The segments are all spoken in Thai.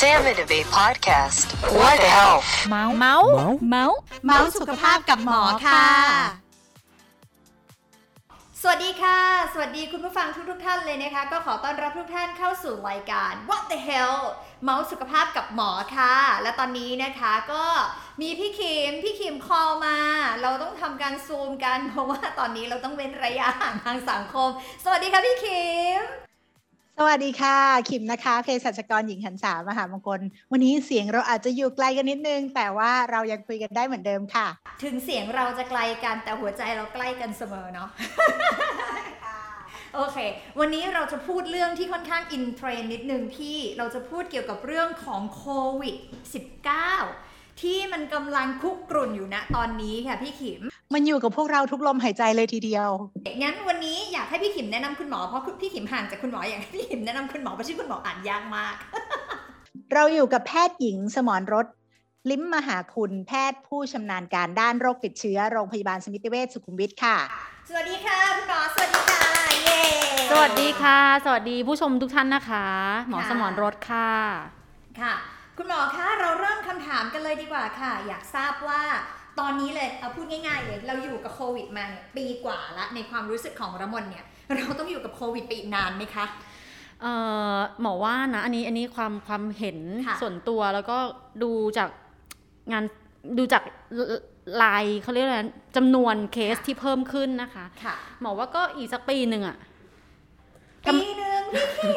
Sam and Abe podcast. What the health? เมาส์เมาส์เมาส์เมาส์สุขภาพกับหมอค่ะ สวัสดีค่ะ สวัสดีคุณผู้ฟังทุกทุกๆท่านเลยนะคะ ก็ขอต้อนรับทุกท่านเข้าสู่รายการ What the hell เมาส์สุขภาพกับหมอค่ะ และตอนนี้นะคะก็มีพี่คิม พี่คิมคอลมา เราต้องทำการซูมกันเพราะว่าตอนนี้เราต้องเว้นระยะห่างทางสังคม สวัสดีค่ะพี่คิม สวัสดีค่ะ ขิมนะคะเภสัชกรหญิงหันษามหามงคล วันนี้เสียงเราอาจจะอยู่ไกลกันนิดนึง แต่ว่าเรายังคุยกันได้เหมือนเดิมค่ะ ถึงเสียงเราจะไกลกันแต่หัวใจเราใกล้กันเสมอเนาะโอเค วันนี้เราจะพูดเรื่องที่ค่อนข้างอินเทรนด์นิดนึงพี่ เราจะพูดเกี่ยวกับเรื่องของโควิด -19 ที่มันกำลังคุกกรุ่นอยู่ณตอนนี้ค่ะพี่ขิม มันอยู่กับพวกเราทุกลมหายใจเลยทีเดียว งั้นวันนี้อยากให้พี่ขิมแนะนำคุณหมอเพราะพี่ขิมห่างจากคุณหมออยากให้พี่ขิมแนะนำคุณหมอเพราะชื่อคุณหมออ่านยากมาก เราอยู่กับแพทย์หญิงสมรรถลิ้มมหาคุณแพทย์ผู้ชำนาญการด้านโรคติดเชื้อโรงพยาบาลสมิติเวชสุขุมวิทค่ะ สวัสดีค่ะคุณหมอสวัสดีค่ะเย้สวัสดีค่ะ สวัสดีผู้ชมทุกท่านนะคะ หมอค่ะสมรรถค่ะ ค่ะ คุณหมอคะเราเริ่มคำถามกันเลยดีกว่าค่ะ อยากทราบว่า ตอนนี้เลยเอาพูดง่ายๆเลยเราอยู่กับโควิดมาเนี่ยปีกว่าละในความรู้สึกของระมนเนี่ย เราต้องอยู่กับโควิดไปอีกนานไหมคะเอ่อหมอว่านะอันนี้อันนี้ความความเห็นค่ะส่วนตัวแล้วก็ดูจากงานดูจากลายเขาเรียกอะไรนะจำนวนเคสที่เพิ่มขึ้นนะคะค่ะหมอว่าก็อีกสักปีหนึ่งอะปีหนึ่งพี่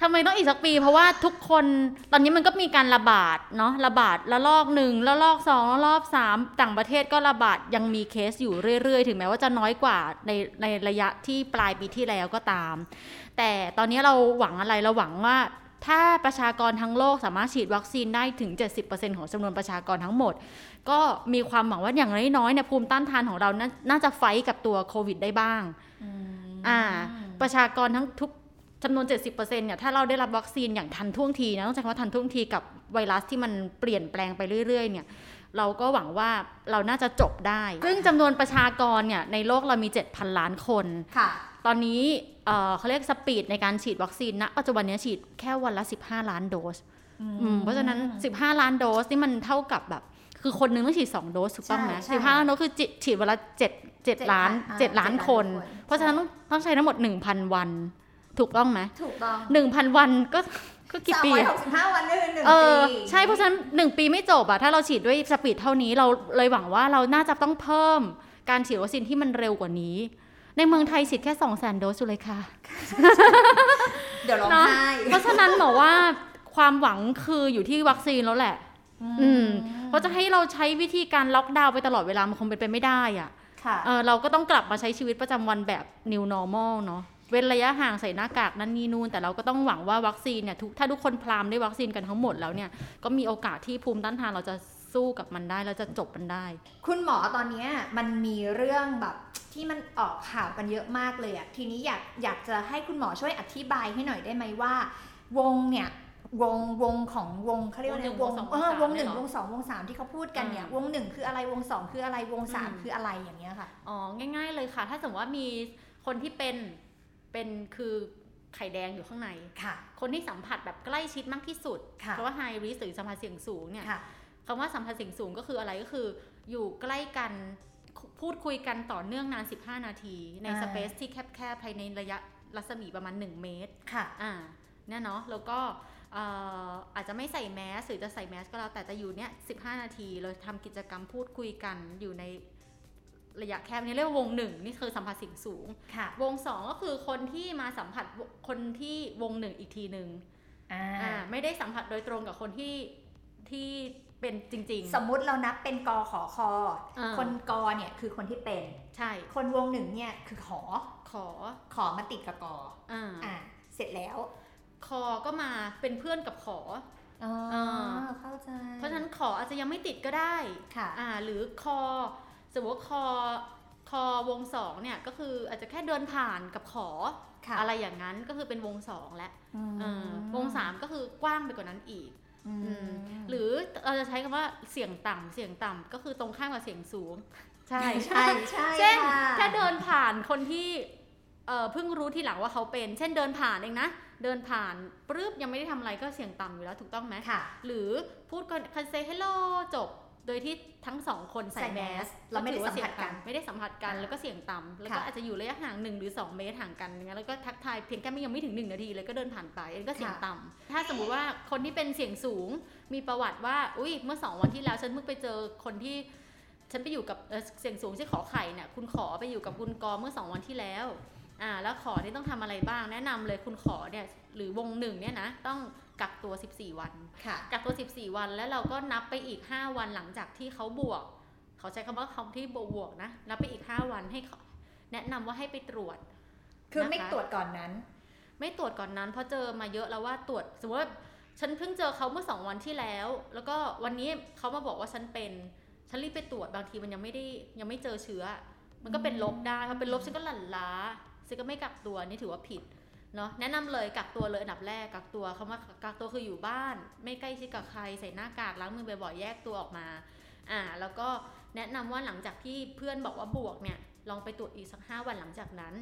ทำไมต้องอีกสักปี เพราะว่าทุกคนตอนนี้มันก็มีการระบาดเนาะระบาดละลอกหนึ่งละลอกสองละลอกสามต่างประเทศก็ระบาดยังมีเคสอยู่เรื่อยๆ ถึงแม้ว่าจะน้อยกว่าในในระยะที่ปลายปีที่แล้วก็ตาม แต่ตอนนี้เราหวังอะไรเราหวังว่าถ้าประชากรทั้งโลกสามารถฉีดวัคซีนได้ถึง 70%ของจำนวนประชากรทั้งหมด ก็มีความหวังว่าอย่างน้อยๆเนี่ยภูมิต้านทานของเรานาน่าจะไฟท์กับตัวโควิดได้บ้าง อ่า ประชากรทั้งทุก จำนวน 70%เนี่ยถ้าเราได้รับวัคซีนอย่างทันท่วงทีนะต้องใช้คำว่าทันท่วงทีกับไวรัสที่มันเปลี่ยนแปลงไปเรื่อย ๆ เนี่ยเราก็หวังว่าเราน่าจะจบได้ ซึ่งจำนวนประชากรเนี่ยในโลกเรามี 7,000 ล้านคนค่ะ ตอนนี้เอ่อเขาเรียกสปีดในการฉีดวัคซีนณปัจจุบันเนี้ฉีดแค่วันละ 15 ล้านโดสอืมเพราะฉะนั้น 15 ล้านโดสนี่มันเท่ากับแบบ คือคนหนึงต้องฉีด 2 โดสถูกต้องไหมใช่ใช่15ล้านโดสคือจิฉีดวันละ7 7ล้านอ่า7ล้านคน7 ล้านคน เพราะฉะนั้นต้องต้องใช้ทั้งหมด 1,000 วัน ถูกต้องไหมถูกต้อง1,000วันก็ก็กี่สามปีร้อยหอะกสิบห้าวันก็คือหนึ่งเออปีใช่เพราะฉะนั้น1ปีไม่จบอะถ้าเราฉีดด้วย speed เท่านี้เราเลยหวังว่าเราน่าจะต้องเพิ่มการฉีดวัคซีนที่มันเร็วกว่านี้ ในเมืองไทยฉีดแค่2 0 0 0 0 0โดสอยู่เลยค่ะ เดี๋ยวร้องเนาะไห้เพราะฉะนั้นบอกว่าความหวังคืออยู่ที่วัคซีนแล้วแหละ อืมเพราะจะให้เราใช้วิธีการล็อกดาวน์ไปตลอดเวลามันคงเป็นไปไม่ได้อะค่ะเออเราก็ต้องกลับมาใช้ชีวิตประจำวันแบบ new normal เนาะ เว้นระยะห่างใส่หน้ากากนั่นนี่นู่นแต่เราก็ต้องหวังว่าวัคซีนเนี่ยทุกถ้าทุกคนพรามได้วัคซีนกันทั้งหมดแล้วเนี่ยก็มีโอกาสที่ภูมิต้านทานเราจะสู้กับมันได้แล้วจะจบมันได้ คุณหมอตอนเนี้ยมันมีเรื่องแบบที่มันออกข่าวกันเยอะมากเลยอะทีนี้อยากอยากจะให้คุณหมอช่วยอธิบายให้หน่อยได้ไหมว่า วงเนี่ยวงวงของวงเขาเรียกว่าอะไรววงงหนึ่งเออววงงสามหนึ่งเนี่วยเหรองสองวงสามที่เขาพูดกันเนี่ยอ่าวงหนึ่งคืออะไรวงสองคืออะไรวงสามอืมคืออะไรอย่างเงี้ยค่ะอ๋อง่าย ๆ เลยค่ะ ถ้าสมมติว่ามีคนที่เป็น เป็นคือไข่แดงอยู่ข้างในค่ะ คนที่สัมผัสแบบใกล้ชิดมากที่สุดค่ะเพราะว่า high risk หรือสัมผัสเสี่ยงสูงเนี่ยค่ะคำว่าสัมผัสเสี่ยงสูงก็คืออะไรก็คือ อยู่ใกล้กันพูดคุยกันต่อเนื่องนาน 15 นาที ในอ่าสเปซที่แคบๆภายในระยะรัศมีประมาณ 1 เมตร ค่ะ อ่า เนี่ยเนาะ แล้วก็เอ่ออาจจะไม่ใส่แมสหรือจะใส่แมสก็แล้วแต่จะอยู่เนี่ย15 นาที เราทำกิจกรรมพูดคุยกันอยู่ใน ระยะแคบนี้เรียกว่าวงหนึ่งนี่คือสัมผัสเสี่ยงสูงค่ะวงสองก็คือคนที่มาสัมผัสคนที่วงหนึ่งอีกทีหนึ่งอ่าอ่าไม่ได้สัมผัสโดยตรงกับคนที่ที่เป็นจริงสมมุติเรานับเป็นกอขอคออ่าคนกอเนี่ยคือคนที่เป็นๆใช่ คนวงหนึ่งเนี่ยคือขอขอขอมาติดกับกออ่าอ่าเสร็จแล้ว คอก็มาเป็นเพื่อนกับขออ๋ออ่าเข้าใจ เพราะฉะนั้นขออาจจะยังไม่ติดก็ได้ค่ะอ่าหรือคอ สมมติว่าคอคอวงสองเนี่ยก็คืออาจจะแค่เดินผ่านกับขอค่ะอะไรอย่างนั้นก็คือเป็นวงสองแล้วอืมเออวงสามก็คือกว้างไปกว่านั้นอีกอือืมมหรือเราจะใช้คำว่าเสียงต่ำเสียงต่ำก็คือตรงข้ามกับเสียงสูง ใช่ใช่ใช่เช่นค่ะถ้าเดินผ่านคนที่เอ่อเพิ่งรู้ทีหลังว่าเขาเป็น เช่นเดินผ่านเองนะ เดินผ่านปึ๊บยังไม่ได้ทำอะไรก็เสี่ยงต่ำอยู่แล้วถูกต้องไหมค่ะหรือพูดกันคันเซ hello จบ โดยที่ทั้งสองคนใส่ใส่แมแมสสเราไม่ได้ถือว่าสัมผัสกันเสี่ยงต่ำไม่ได้สัมผัสกันอ่าแล้วก็เสี่ยงต่ำแล้วก็ค่ะอาจจะอยู่ระยะห่าง1หรือ 2 เมตรห่างกันอย่างเงี้ยแล้วก็ทักทายเพียงแค่ไม่ยังไม่ถึง 1 นาทีเลยก็เดินผ่านไปอันนี้ก็เสี่ยงค่ะต่ำถ้าสมมุติว่าคนที่เป็นเสี่ยงสูง มีประวัติว่าอุ้ยเมื่อ 2 วันที่แล้วฉันเพิ่งไปเจอคนที่ฉันไปอยู่กับเอ่อเสี่ยงสูงที่ขอไข่เนี่ยคุณขอไปอยู่กับคุณกอเมื่อ 2 วันที่แล้ว อ่าแล้วขอนี่ต้องทำอะไรบ้างแนะนำเลยคุณขอเนี่ยหรือวงหนึ่งเนี่ยนะต้องกักตัว 14 วันค่ะกักตัว 14 วันแล้วเราก็นับไปอีก 5 วันหลังจากที่เขาบวก เขาใช้คำว่าคำที่บวกนะนับไปอีก 5 วันให้เขาแนะนำว่าให้ไปตรวจ คือไม่นะคะตรวจก่อนนั้น ไม่ตรวจก่อนนั้น เพราะเจอมาเยอะแล้วว่าตรวจสมมติว่าฉันเพิ่งเจอเขาเมื่อ2วันที่แล้ว แล้วก็วันนี้เขามาบอกว่าฉันเป็นฉันรีบไปตรวจบางทีมันยังไม่ได้ยังไม่เจอเชื้อ มันก็เป็นลบได้พอเป็นลบฉันก็หลั่นล้า ฉันก็ไม่กักตัวนี่ถือว่าผิดเนาะแนะนำเลยกักตัวเลยอันดับแรกกักตัวคำว่ากักตัวคืออยู่บ้าน ไม่ใกล้ชิดกับใครใส่หน้ากากล้างมือบ่อยๆแยกตัวออกมาอ่าแล้วก็แนะนำว่าหลังจากที่เพื่อนบอกว่าบวกเนี่ยลองไปตรวจอีกสักห้าวันหลังจากนั้น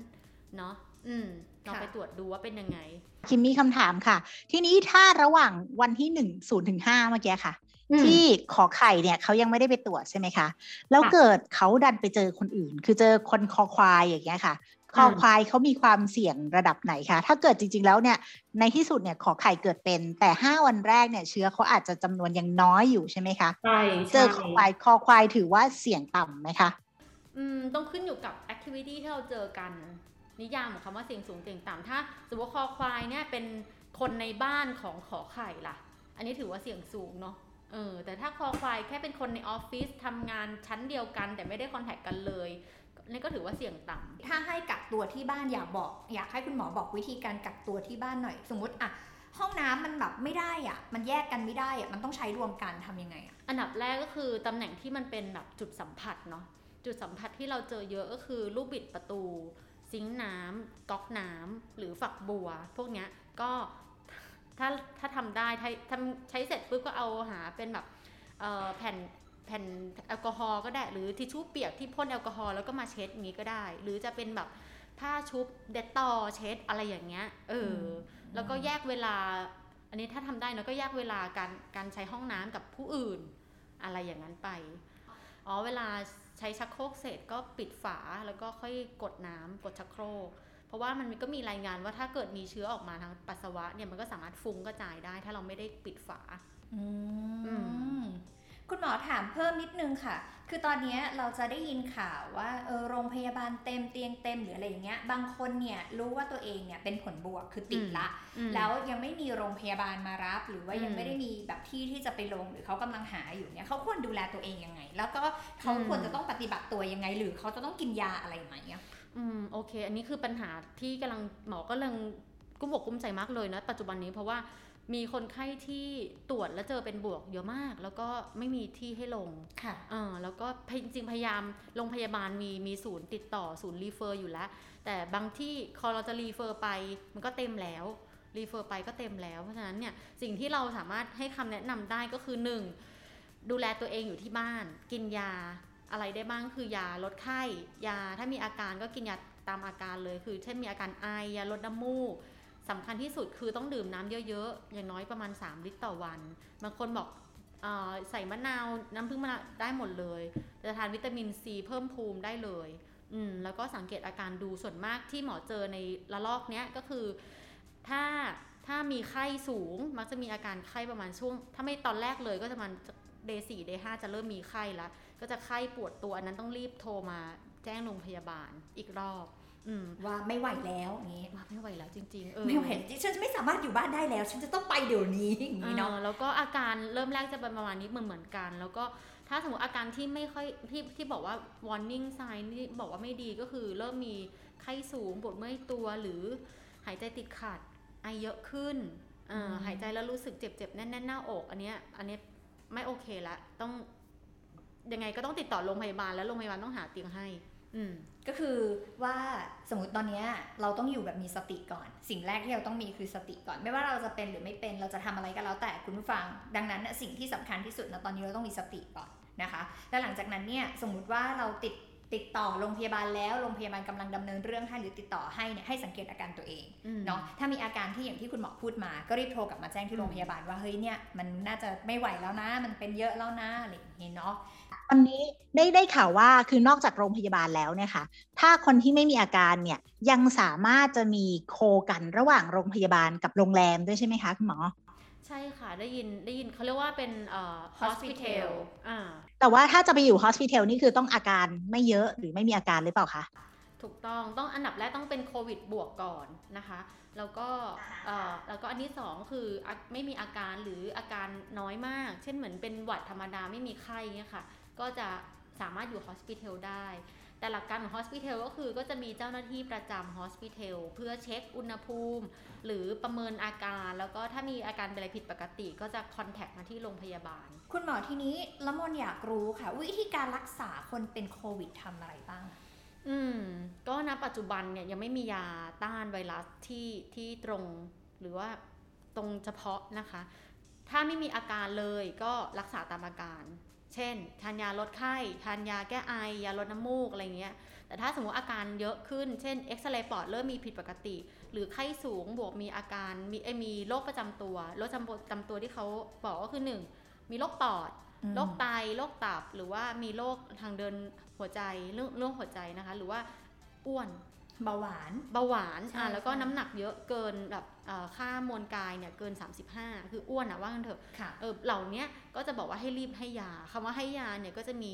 เนาะอืมลองไปตรวจดูว่าเป็นยังไง คิมมีคำถามค่ะ ทีนี้ถ้าระหว่างวันที่หนึ่งศูนย์ถึงห้าเมื่อกี้ค่ะ ที่ขอไข่เนี่ยเขายังไม่ได้ไปตรวจใช่ไหมคะ แล้วค่ะเกิดเขาดันไปเจอคนอื่น คือเจอคนคอควายอย่างเงี้ยค่ะ คอควายเขามีความเสี่ยงระดับไหนคะ ถ้าเกิดจริง ๆ แล้วเนี่ย ในที่สุดเนี่ยขอไข่เกิดเป็น แต่ห้าวันแรกเนี่ยเชื้อเขาอาจจะจำนวนยังน้อยอยู่ใช่ไหมคะ ใช่เจอคอควายคอควายถือว่าเสี่ยงต่ำไหมคะ อืม ต้องขึ้นอยู่กับแอคทิวิตี้ที่เราเจอกัน นิยามของคำว่าเสี่ยงสูงเสี่ยงต่ำถ้าสมมติว่าคอควายเนี่ยเป็นคนในบ้านของขอไข่ล่ะ อันนี้ถือว่าเสี่ยงสูงเนาะเออแต่ถ้าคอควายแค่เป็นคนในออฟฟิศทำงานชั้นเดียวกัน แต่ไม่ได้คอนแทคกันเลย นี่ก็ถือว่าเสี่ยงต่ำถ้าให้กักตัวที่บ้านอยากบอก อยากให้คุณหมอบอกวิธีการกักตัวที่บ้านหน่อย สมมติอะห้องน้ำมันแบบไม่ได้อะมันแยกกันไม่ได้อะมันต้องใช้รวมกันทำยังไงอะอันดับแรกก็คือตำแหน่งที่มันเป็นแบบจุดสัมผัสเนาะจุดสัมผัสที่เราเจอเยอะก็คือลูกบิดประตู ซิงค์น้ำก๊อกน้ำหรือฝักบัว พวกเนี้ยก็ถ้าถ้าทำได้ถ้าทำใช้เสร็จปุ๊บก็เอาหาเป็นแบบเอ่อแผ่น แผ่นแอลกอฮอล์ก็ได้ หรือทิชชู่เปียกที่พ่นแอลกอฮอล์แล้วก็มาเช็ดอย่างนี้ก็ได้ หรือจะเป็นแบบผ้าชุบเดตตอเช็ดอะไรอย่างเงี้ยเอออแล้วก็แยกเวลา อันนี้ถ้าทำได้นะก็แยกเวลาการการใช้ห้องน้ำกับผู้อื่น อะไรอย่างนั้นไปอ๋อเวลาใช้ชักโครกเสร็จก็ปิดฝาแล้วก็ค่อยกดน้ำกดชักโครกเพราะว่ามันก็มีรายงานว่าถ้าเกิดมีเชื้อออกมาทางปัสสาวะเนี่ยมันก็สามารถฟุ้งกระจายได้ ถ้าเราไม่ได้ปิดฝา อือืม คุณหมอถามเพิ่มนิดนึงค่ะ คือตอนเนี้ยเราจะได้ยินข่าวว่าเออโรงพยาบาลเต็มเตียงเต็มหรืออะไรอย่างเงี้ย บางคนเนี่ยรู้ว่าตัวเองเนี่ยเป็นผลบวกคือติดละอืมแล้วยังไม่มีโรงพยาบาลมารับ หรือว่ายังอืมไม่ได้มีแบบที่ที่จะไปลงหรือเขากำลังหาอยู่เนี่ยเขาควรดูแลตัวเองยังไง แล้วก็เขาอืมควรจะต้องปฏิบัติตัวยังไง หรือเขาจะต้องกินยาอะไรไหมอะอืมโอเค อันนี้คือปัญหาที่กำลังหมอก็กำลังกุ้มอกกุ้มใจมากเลยนะปัจจุบันนี้เพราะว่า มีคนไข้ที่ตรวจแล้วเจอเป็นบวกเยอะมาก แล้วก็ไม่มีที่ให้ลงค่ะเออแล้วก็พยจริงๆพยายามโรงพยาบาลมีมีศูนย์ติดต่อศูนย์ refer อยู่แล้ว แต่บางที่พอเราจะ refer ไปมันก็เต็มแล้ว refer ไปก็เต็มแล้ว เพราะฉะนั้นเนี่ยสิ่งที่เราสามารถให้คำแนะนำได้ก็คือ 1. ดูแลตัวเองอยู่ที่บ้าน กินยาอะไรได้บ้างคือยาลดไข้ยาถ้ามีอาการก็กินยาตามอาการเลย คือเช่นมีอาการไอยาลดน้ำมูก สำคัญที่สุดคือต้องดื่มน้ำเยอะๆ อย่างน้อยประมาณ 3 ลิตรต่อวัน บางคนบอกออใส่มะนาวน้ำผึ้งมะนาวได้หมดเลยจะทานวิตามินซีเพิ่มภูมิได้เลย อืมแล้วก็สังเกตอาการดูส่วนมากที่หมอเจอในระลอกเนี้ยก็คือ ถ้าถ้ามีไข้สูงมักจะมีอาการไข้ประมาณช่วง ถ้าไม่ตอนแรกเลยก็จะมัน day สี่ day ห้าจะเริ่มมีไข้แล้ว ก็จะไข้ปวดตัวอันนั้นต้องรีบโทรมาแจ้งโรงพยาบาลอีกรอบ ว่าไม่ไหวแล้วอย่างงี้ว่าไม่ไหวแล้วจริงๆเออไม่ไหวฉันไม่สามารถอยู่บ้านได้แล้ว ฉันจะต้องไปเดี๋ยวนี้อย่างนี้เนาะอ่าแล้วก็อาการเริ่มแรกจะเป็นประมาณนี้เหมือนเหมือนๆกัน แล้วก็ถ้าสมมติอาการที่ไม่ค่อยที่ที่บอกว่า warning sign ที่บอกว่าไม่ดีก็คือเริ่มมีไข้สูงปวดเมื่อยตัวหรือหายใจติดขัดไอเยอะขึ้นอ่าอืมหายใจแล้วรู้สึกเจ็บเจ็บๆแน่นๆหน้าอก อันเนี้ยอันเนี้ยไม่โอเคละต้องยังไงก็ต้องติดต่อโรงพยาบาลแล้วโรงพยาบาลต้องหาเตียงให้ อืมก็คือว่าสมมติตอนเนี้ยเราต้องอยู่แบบมีสติก่อน สิ่งแรกที่เราต้องมีคือสติก่อน ไม่ว่าเราจะเป็นหรือไม่เป็นเราจะทำอะไรก็แล้วแต่คุณผู้ฟัง ดังนั้นน่ะสิ่งที่สำคัญที่สุดนะตอนนี้เราต้องมีสติก่อนนะคะ แล้วหลังจากนั้นเนี่ยสมมุติว่าเราติดติดต่อโรงพยาบาลแล้วโรงพยาบาลกำลังดำเนินเรื่องให้หรือติดต่อให้เนี่ยให้สังเกตอาการตัวเองอืมเนาะถ้ามีอาการที่อย่างที่คุณหมอพูดมา ก็รีบโทรกลับมาแจ้งที่โรงพยาบาลว่าเฮ้ยเนี่ยมันน่าจะไม่ไหวแล้วนะ มันเป็นเยอะแล้วนะอะไรอย่างนี้เนาะ ตอนนี้ได้ได้ข่าวว่าคือนอกจากโรงพยาบาลแล้วเนี่ยค่ะ ถ้าคนที่ไม่มีอาการเนี่ยยังสามารถจะมีโคกันระหว่างโรงพยาบาลกับโรงแรมด้วยใช่ไหมคะคุณหมอใช่ค่ะ ได้ยินได้ยินเขาเรียกว่าเป็นเอ่อ hospital อ่าแต่ว่าถ้าจะไปอยู่ hospital นี่คือต้องอาการไม่เยอะหรือไม่มีอาการหรือเปล่าคะถูกต้องต้องอันดับแรกต้องเป็นโควิดบวกก่อนนะคะ แล้วก็เอ่อแล้วก็อันที่สองคืออะไม่มีอาการหรืออาการน้อยมาก เช่นเหมือนเป็นหวัดธรรมดาไม่มีไข้เงี้ยค่ะ ก็จะสามารถอยู่ hospital ได้ แต่หลักการของ hospital ก็คือก็จะมีเจ้าหน้าที่ประจำ hospital เพื่อเช็คอุณหภูมิ หรือประเมินอาการ แล้วก็ถ้ามีอาการเป็นอะไรผิดปกติ ก็จะ contact มาที่โรงพยาบาล คุณหมอทีนี้ละมนอยากรู้ค่ะ วิธีการรักษาคนเป็นโควิดทำอะไรบ้างอืมก็ณปัจจุบันเนี่ยยังไม่มียาต้านไวรัสที่ที่ตรงหรือว่าตรงเฉพาะนะคะ ถ้าไม่มีอาการเลยก็รักษาตามอาการ เช่น ทานยาลดไข้ ทานยาแก้ไอ ยาลดน้ำมูกอะไรเงี้ย แต่ถ้าสมมติอาการเยอะขึ้น เช่นเอ็กซเรย์ปอดเริ่มมีผิดปกติ หรือไข้สูงบวกมีอาการมีเอ้ยมีโรคประจำตัว โรคประจำตัวที่เขาบอกก็คือหนึ่งมีโรคปอดอืมโรคไต โรคตับ หรือว่ามีโรคทางเดินหัวใจ เรื่องเรื่องหัวใจนะคะ หรือว่าอ้วน เบาหวานเบาหวานใช่อ่าแล้วก็ใช่น้ำหนักเยอะเกินแบบเอ่อค่ามวลกายเนี่ยเกิน 35 คืออ้วนอะว่ากันเถอะค่ะเออเหล่าเนี้ยก็จะบอกว่าให้รีบให้ยาคำว่าให้ยาเนี่ยก็จะมี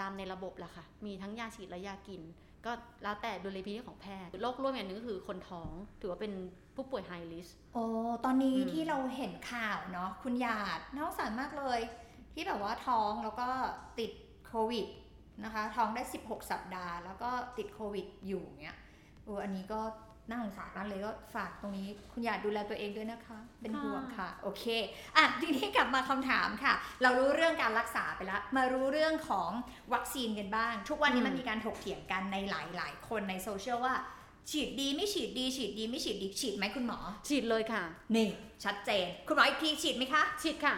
ตามในระบบแหละค่ะ มีทั้งยาฉีดและยากิน ก็แล้วแต่ดุลยพินิจของแพทย์โรคร่วมอย่างหนึงก็คือคนท้อง ถือว่าเป็นผู้ป่วยไฮริสโอ้ตอนนี้อืมที่เราเห็นข่าวเนาะคุณหยาดน่าสงสารมากเลย ที่แบบว่าท้องแล้วก็ติดโควิดนะคะ ท้องได้ 16 สัปดาห์ แล้วก็ติดโควิดอยู่เงี้ยเอออันนี้ก็น่าสงสารมากเลยก็ฝากตรงนี้คุณหยาดดูแลตัวเองด้วยนะคะ เป็นห่วงค่ะ โอเคอะทีนี้กลับมาคำถามค่ะ เรารู้เรื่องการรักษาไปแล้ว มารู้เรื่องของวัคซีนกันบ้าง ทุกวันนี้อืมมันมีการถกเถียงกันในหลาย ๆ คนในโซเชียลว่า ฉีดดีไม่ฉีดดี ฉีดดีไม่ฉีดดีฉีดไหมคุณหมอ ฉีดเลยค่ะ นี่ ชัดเจน คุณหมออีกทีฉีดไหมคะ ฉีดค่ะ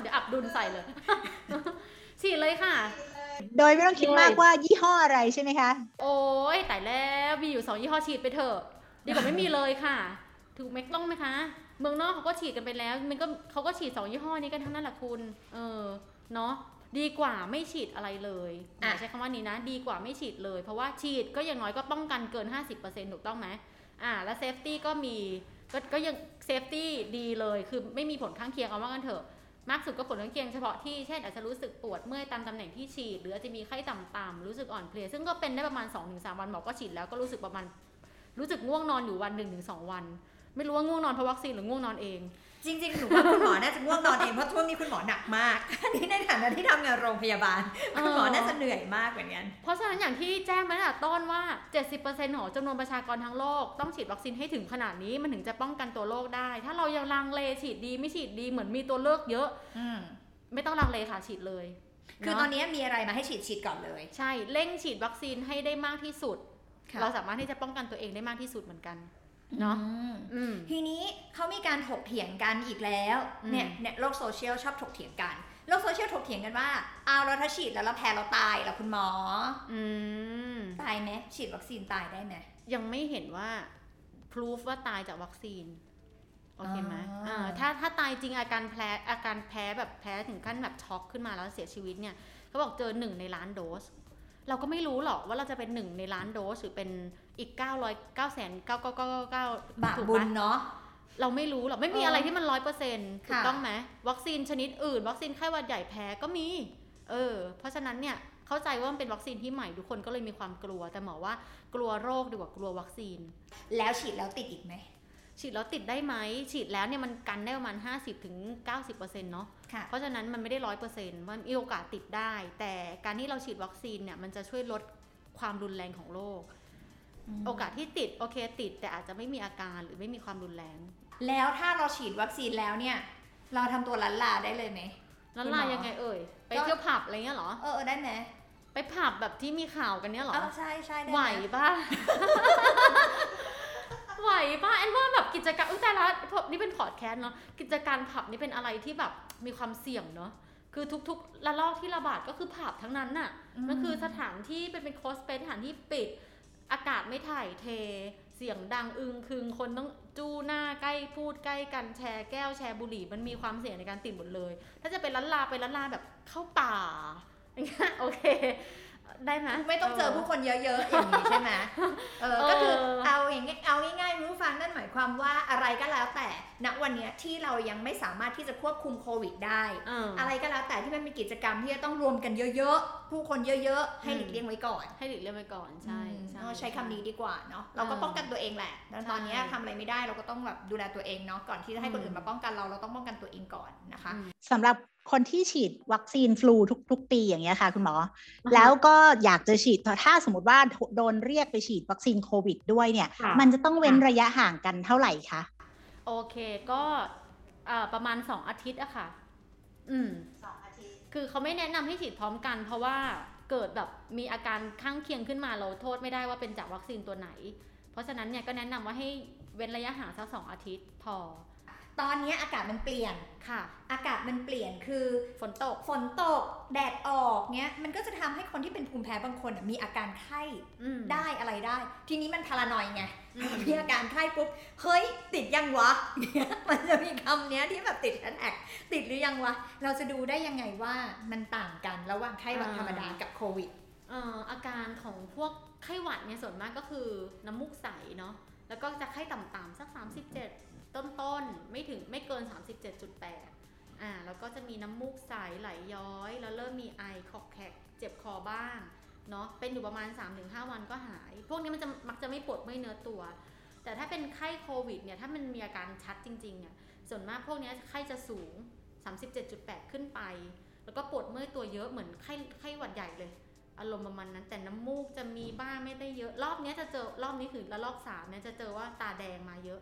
เดี๋ยวอับดุลใส่เลย ฉีดเลยค่ะ โดยไม่ต้องคิดมากว่ายี่ห้ออะไรใช่ไหมคะ โอ้ยแต่แล้วมีอยู่สองยี่ห้อฉีดไปเถอะดีกว่าไม่มีเลยค่ะ ถูกไหมต้องไหมคะ เมืองนอกเขาก็ฉีดกันไปแล้ว มันก็เขาก็ฉีดสองยี่ห้อนี้กันทั้งนั้นแหละคุณ เออเนาะดีกว่าไม่ฉีดอะไรเลยอะใช้คำว่านี้นะ ดีกว่าไม่ฉีดเลย เพราะว่าฉีดก็อย่างน้อยก็ป้องกันเกิน 50%ถูกต้องไหมอ่า แล้วเซฟตี้ก็มีก็ก็ยัง safety ดีเลย คือไม่มีผลข้างเคียงเอาว่ากันเถอะ มากสุดก็ผลข้างเคียงเฉพาะที่ เช่นอาจจะรู้สึกปวดเมื่อยตามตำแหน่งที่ฉีด หรืออาจจะมีไข้ต่ำๆรู้สึกอ่อนเพลีย ซึ่งก็เป็นได้ประมาณ 2-3 วันหมอก็ฉีดแล้วก็รู้สึกประมาณ รู้สึกง่วงนอนอยู่วันหนึ่งถึงสองวัน ไม่รู้ว่าง่วงนอนเพราะวัคซีนหรือง่วงนอนเอง จริงๆ หนูว่าคุณหมอน่าจะง่วงนอนเองเพราะช่วงนี้คุณหมอหนักมากอันนี้ในฐานะที่ทำงานโรงพยาบาล คุณหมอน่าจะเหนื่อยมากเหมือนกันเพราะฉะนั้นอย่างที่แจ้งมาตั้งแต่ต้นว่า 70%ของจำนวนประชากรทั้งโลก ต้องฉีดวัคซีนให้ถึงขนาดนี้มันถึงจะป้องกันตัวโรคได้ ถ้าเรายังลังเลฉีดดีไม่ฉีดดีเหมือนมีตัวเลือกเยอะอืมไม่ต้องลังเลค่ะฉีดเลย คือเะตอนนี้มีอะไรมาให้ฉีดฉีดก่อนเลย ใช่เร่งฉีดวัคซีนให้ได้มากที่สุดค่ะเราสามารถที่จะป้องกันตัวเองได้มากที่สุดเหมือนกัน เนาะอืมอืมทีนี้เขามีการถกเถียงกันอีกแล้วอืมเนี่ยเนี่ยโลกโซเชียลชอบถกเถียงกันโลกโซเชียลถกเถียงกันว่าเอาเราถ้าฉีดแล้วเราแพ้เราตายเหรอคุณหมออืมตายไหมฉีดวัคซีนตายได้ไหมยังไม่เห็นว่าพ o ูฟว่าตายจากวัคซีนโอเคไหมอ่าอ่าถ้าถ้าตายจริงอาการแพ้อาการแพ้แบบแพ้ถึงขั้นแบบช็อกขึ้นมาแล้วเสียชีวิตเนี่ยเขาบอกเจอหนึ่งในล้านโดส เราก็ไม่รู้หรอกว่าเราจะเป็นหนึ่งในล้านโดสหรือเป็นอีก9 0 0 9แสน9 9 9 9 9บาปถูกบุไหมญเนาะเราไม่รู้หรอกไม่มีเออออะไรที่มันร้อยเปอร์เซ็นต์ถูกค่ะต้องไหมวัคซีนชนิดอื่น วัคซีนไข้หวัดใหญ่แพ้ก็มี เออ เพราะฉะนั้นเนี่ยเข้าใจว่ามันเป็นวัคซีนที่ใหม่ทุกคนก็เลยมีความกลัว แต่หมอว่ากลัวโรคดีกว่ากลัววัคซีน แล้วฉีดแล้วติดอีกไหม ฉีดแล้วติดได้ไหมฉีดแล้วเนี่ยมันกันได้ประมาณ 50-90%ถึง90%เนาะค่ะเพราะฉะนั้นมันไม่ได้ร้อยเปอร์เซ็นต์มันมีโอกาสติดได้ แต่การที่เราฉีดวัคซีนเนี่ยมันจะช่วยลดความรุนแรงของโรคโอกาสที่ติดโอเคติด แต่อาจจะไม่มีอาการหรือไม่มีความรุนแรง แล้วถ้าเราฉีดวัคซีนแล้วเนี่ย เราทำตัวลันลาได้เลยไหมแล้วคุณหมลาอยังไงเอ่ย ไปก็เที่ยวผับอะไรเงี้ยเหรอเออเออได้ไหมไปผับแบบที่มีข่าวกันเนี้ยเหรอเออใช่ใช่ได้ไหวมป่ะ ไหวป่ะแอนว่าแบบกิจกรรมอุ้ยแต่ละนี่เป็นพอดแคสต์เนาะกิจการผับนี่เป็นอะไรที่แบบมีความเสี่ยงเนาะคือทุกๆระลอกที่ระบาดก็คือผับทั้งนั้นน่ะอืมมันคือสถานที่เป็นเป็นโคสเปนสถานที่ปิด อากาศไม่ถ่ายเท เสียงดังอึงคึงคนต้องจู้หน้าใกล้พูดใกล้กันแชร์แก้วแชร์บุหรี่ มันมีความเสี่ยงในการติดหมดเลย ถ้าจะเป็นล้านลาไปล้านลาแบบเข้าป่าอย่างเงี้ยโอเค ได้ไหมไม่ต้องเจอผู้คนเยอะๆอย่างนี้ใช่ไหมเออเออก็คือเอาอย่างงี้เอาง่ายๆคุณผู้ฟังนั่นหมายความว่าอะไรก็แล้วแต่ณวันเนี้ยที่เรายังไม่สามารถที่จะควบคุมโควิดได้เอออะไรก็แล้วแต่ที่มันมีกิจกรรมที่จะต้องรวมกันเยอะๆ ผู้คนเยอะๆ ให้หลีกเลี่ยงไว้ก่อน ให้หลีกเลี่ยงไปก่อนใช่อืมใช่เออใช้คำนี้ดีกว่าเนาะเราก็เออป้องกันตัวเองแหละแล้วตอนเนี้ยใช่ทำอะไรไม่ได้เราก็ต้องแบบดูแลตัวเองเนาะก่อนที่จะให้คนอืมอื่นมาป้องกันเราเราต้องป้องกันตัวเองก่อนนะคะอืมสำหรับ คนที่ฉีดวัคซีนฟลูทุกทุกปีอย่างเงี้ยค่ะ คุณหมออ่าฮะแล้วก็อยากจะฉีดถ้าสมมติว่าโดนเรียกไปฉีดวัคซีนโควิดด้วยเนี่ยค่ะมันจะต้องเว้นระยะห่างกันเท่าไหร่คะ โอเคก็เอ่อประมาณ 2 อาทิตย์อะค่ะ อืมคือเขาไม่แนะนำให้ฉีดพร้อมกัน เพราะว่าเกิดแบบมีอาการข้างเคียงขึ้นมาเราโทษไม่ได้ว่าเป็นจากวัคซีนตัวไหน เพราะฉะนั้นเนี่ยก็แนะนำว่าให้เว้นระยะห่างสักสองอาทิตย์พอ ตอนเนี้ยอากาศมันเปลี่ยนค่ะ อากาศมันเปลี่ยนคือฝนตกฝนตก แดดออกเนี้ยมันก็จะทำให้คนที่เป็นภูมิแพ้บางคนอะมีอาการไข้อืมได้อะไรได้ ทีนี้มันพารานอยไงอืมมีอาการไข้ปุ๊บเฮ้ยติดยังวะเนี่ยมันจะมีคำเนี้ยที่แบบติดแฮชแท็กติดหรือยังวะ เราจะดูได้ยังไงว่ามันต่างกันระหว่างไข้หวัดธรรมดากับโควิดเอ่ออาการของพวกไข้หวัดเนี่ยส่วนมากก็คือน้ำมูกใสเนาะแล้วก็จะไข้ต่ำๆสัก 37 ต้นๆ ไม่ถึงไม่เกิน 37.8อ่าแล้วก็จะมีน้ำมูกใสไหลย้อย แล้วเริ่มมีไอขอกแขกเจ็บคอบ้างเนาะเป็นอยู่ประมาณ 3-5 วันก็หาย พวกนี้มันจะมักจะไม่ปวดไม่เนื้อตัว แต่ถ้าเป็นไข้โควิดเนี่ยถ้ามันมีอาการชัดจริงๆเนี่ยส่วนมากพวกนี้ไข้จะสูง 37.8 ขึ้นไป แล้วก็ปวดเมื่อยตัวเยอะเหมือนไข้ไข้หวัดใหญ่เลยอารมณ์ประมาณนั้นแต่น้ำมูกจะมีบ้างไม่ได้เยอะ รอบนี้จะเจอรอบนี้คือระลอกสามเนี่ยจะเจอว่าตาแดงมาเยอะ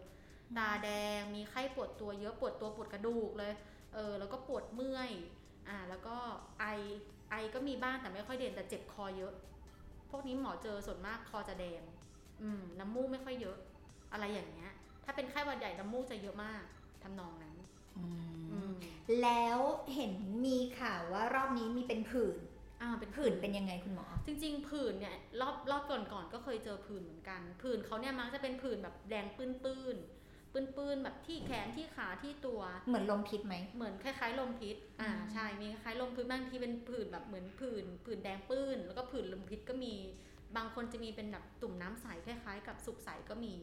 ตาแดง มีไข้ปวดตัวเยอะปวดตัวปวดกระดูกเลย เออแล้วก็ปวดเมื่อย อ่าแล้วก็ไอไอก็มีบ้างแต่ไม่ค่อยเด่นแต่เจ็บคอเยอะ พวกนี้หมอเจอส่วนมากคอจะแดง อืมน้ำมูกไม่ค่อยเยอะ อะไรอย่างเงี้ย ถ้าเป็นไข้หวัดใหญ่น้ำมูกจะเยอะมากทำนองนั้นอืมแล้วเห็นมีข่าวว่ารอบนี้มีเป็นผื่นอ่าเป็นผื่นเป็นยังไงคุณหมอ จริง ๆ ผื่นเนี่ยรอบรอบก่อนๆก็เคยเจอผื่นเหมือนกัน ผื่นเขาเนี่ยมักจะเป็นผื่นแบบแดงปื้นปื้น ปื้นปื้นๆแบบที่แขนที่ขาที่ตัวเหมือนลมพิษไหมเหมือนคล้ายๆลมพิษอ่าอืมใช่มีคล้ายๆลมพิษบางทีเป็นผื่นแบบเหมือนผื่นผื่นแดงปื้น แล้วก็ผื่นลมพิษก็มีบางคนจะมีเป็นแบบตุ่มน้ำใสคล้ายๆ กับสุกใสก็มี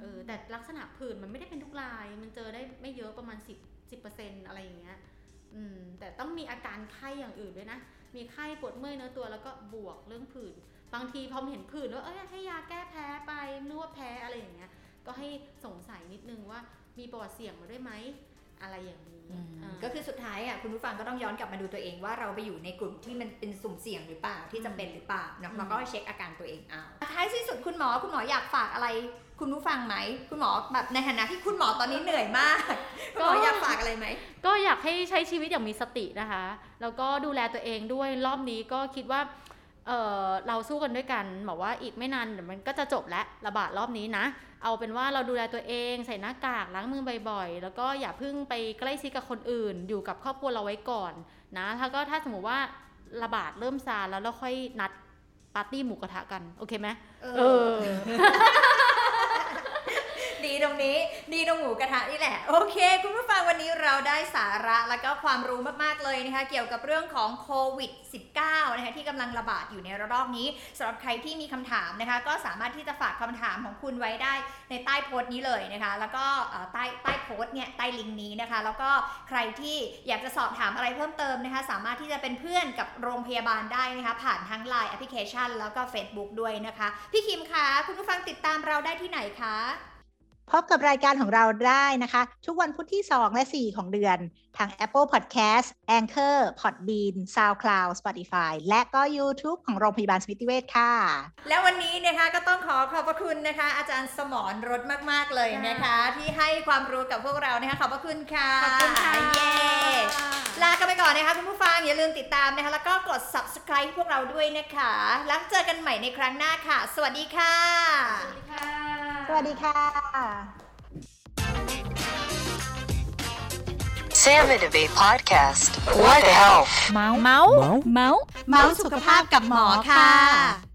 เออแต่ลักษณะผื่นมันไม่ได้เป็นทุกราย มันเจอได้ไม่เยอะประมาณ 10 10%อะไรอย่างเงี้ยอืมแต่ต้องมีอาการไข้อย่างอื่นด้วยนะ มีไข้ปวดเมื่อยเนื้อตัวแล้วก็บวกเรื่องผื่น บางทีพอเห็นผื่นแล้วเอ้ยให้ยาแก้แพ้ไปนึกว่าแพ้อะไรอย่างเงี้ย ก็ให้สงสัยนิดนึงว่ามีประวัติเสี่ยงมาด้วยไหมอะไรอย่างนี้อ่าก็คือสุดท้ายอะคุณผู้ฟังก็ต้องย้อนกลับมาดูตัวเองว่าเราไปอยู่ในกลุ่มที่มันเป็นสุ่มเสี่ยงหรือเปล่าที่จะเป็นหรือเปล่าเนาะอืมเราก็เช็คอาการตัวเองเอาท้ายที่สุดคุณหมอคุณหมออยากฝากอะไร คุณผู้ฟังไหมคุณหมอแบบในฐานะที่คุณหมอตอนนี้เหนื่อยมากคุณหมออยากฝากอะไรไหมก็อยากให้ใช้ชีวิตอย่างมีสตินะคะ แล้วก็ดูแลตัวเองด้วยรอบนี้ก็คิดว่า เออเราสู้กันด้วยกันบอกว่าอีกไม่นานเดี๋ยวมันก็จะจบแล้วระบาดรอบนี้นะ เอาเป็นว่าเราดูแลตัวเองใส่หน้ากากล้างมือบ่อยๆ แล้วก็อย่าเพิ่งไปใกล้ชิดกับคนอื่น อยู่กับครอบครัวเราไว้ก่อนนะถ้าก็ถ้าสมมติว่าระบาดเริ่มซาแล้วเราค่อยนัดปาร์ตี้หมูกระทะกัน โอเคไหมเออ ดีตรงนี้ ดีตรงหมูกระทะนี่แหละ โอเค คุณผู้ฟังวันนี้เราได้สาระแล้วก็ความรู้มากๆเลยนะคะ เกี่ยวกับเรื่องของโควิด -19 นะคะที่กำลังระบาดอยู่ในระลอกนี้สำหรับใครที่มีคำถามนะคะ ก็สามารถที่จะฝากคำถามของคุณไว้ได้ในใต้โพสต์นี้เลยนะคะ แล้วก็ใต้ใต้โพสต์เนี่ยใต้ลิงก์นี้นะคะ แล้วก็ใครที่อยากจะสอบถามอะไรเพิ่มเติมนะคะ สามารถที่จะเป็นเพื่อนกับโรงพยาบาลได้นะคะ ผ่านทั้ง Line แอปพลิเคชัน แล้วก็ Facebook ด้วยนะคะ พี่คิมคะคุณผู้ฟังติดตามเราได้ที่ไหนคะ พบกับรายการของเราได้นะคะ ทุกวันพุธที่ 2 และ 4 ของเดือน ทาง Apple Podcast Anchor Podbean SoundCloud Spotify และก็ YouTube ของโรงพยาบาลสมิติเวชค่ะ แล้ววันนี้นะคะก็ต้องขอขอบพระคุณนะคะ อาจารย์สมรรถมาก ๆ เลยนะคะ ที่ให้ความรู้กับพวกเรานะคะ ขอบพระคุณค่ะขอบคุณค่ะเย้ลากันไปก่อนนะคะคุณผู้ฟังอย่าลืมติดตามนะคะ แล้วก็กด subscribe พวกเราด้วยนะคะ แล้วเจอกันใหม่ในครั้งหน้าค่ะ สวัสดีค่ะสวัสดีค่ะ สวัสดีค่ะ Salmon Debate Podcast. What the health? เมาส์เมาส์เมาส์เมาส์สุขภาพกับหมอค่ะ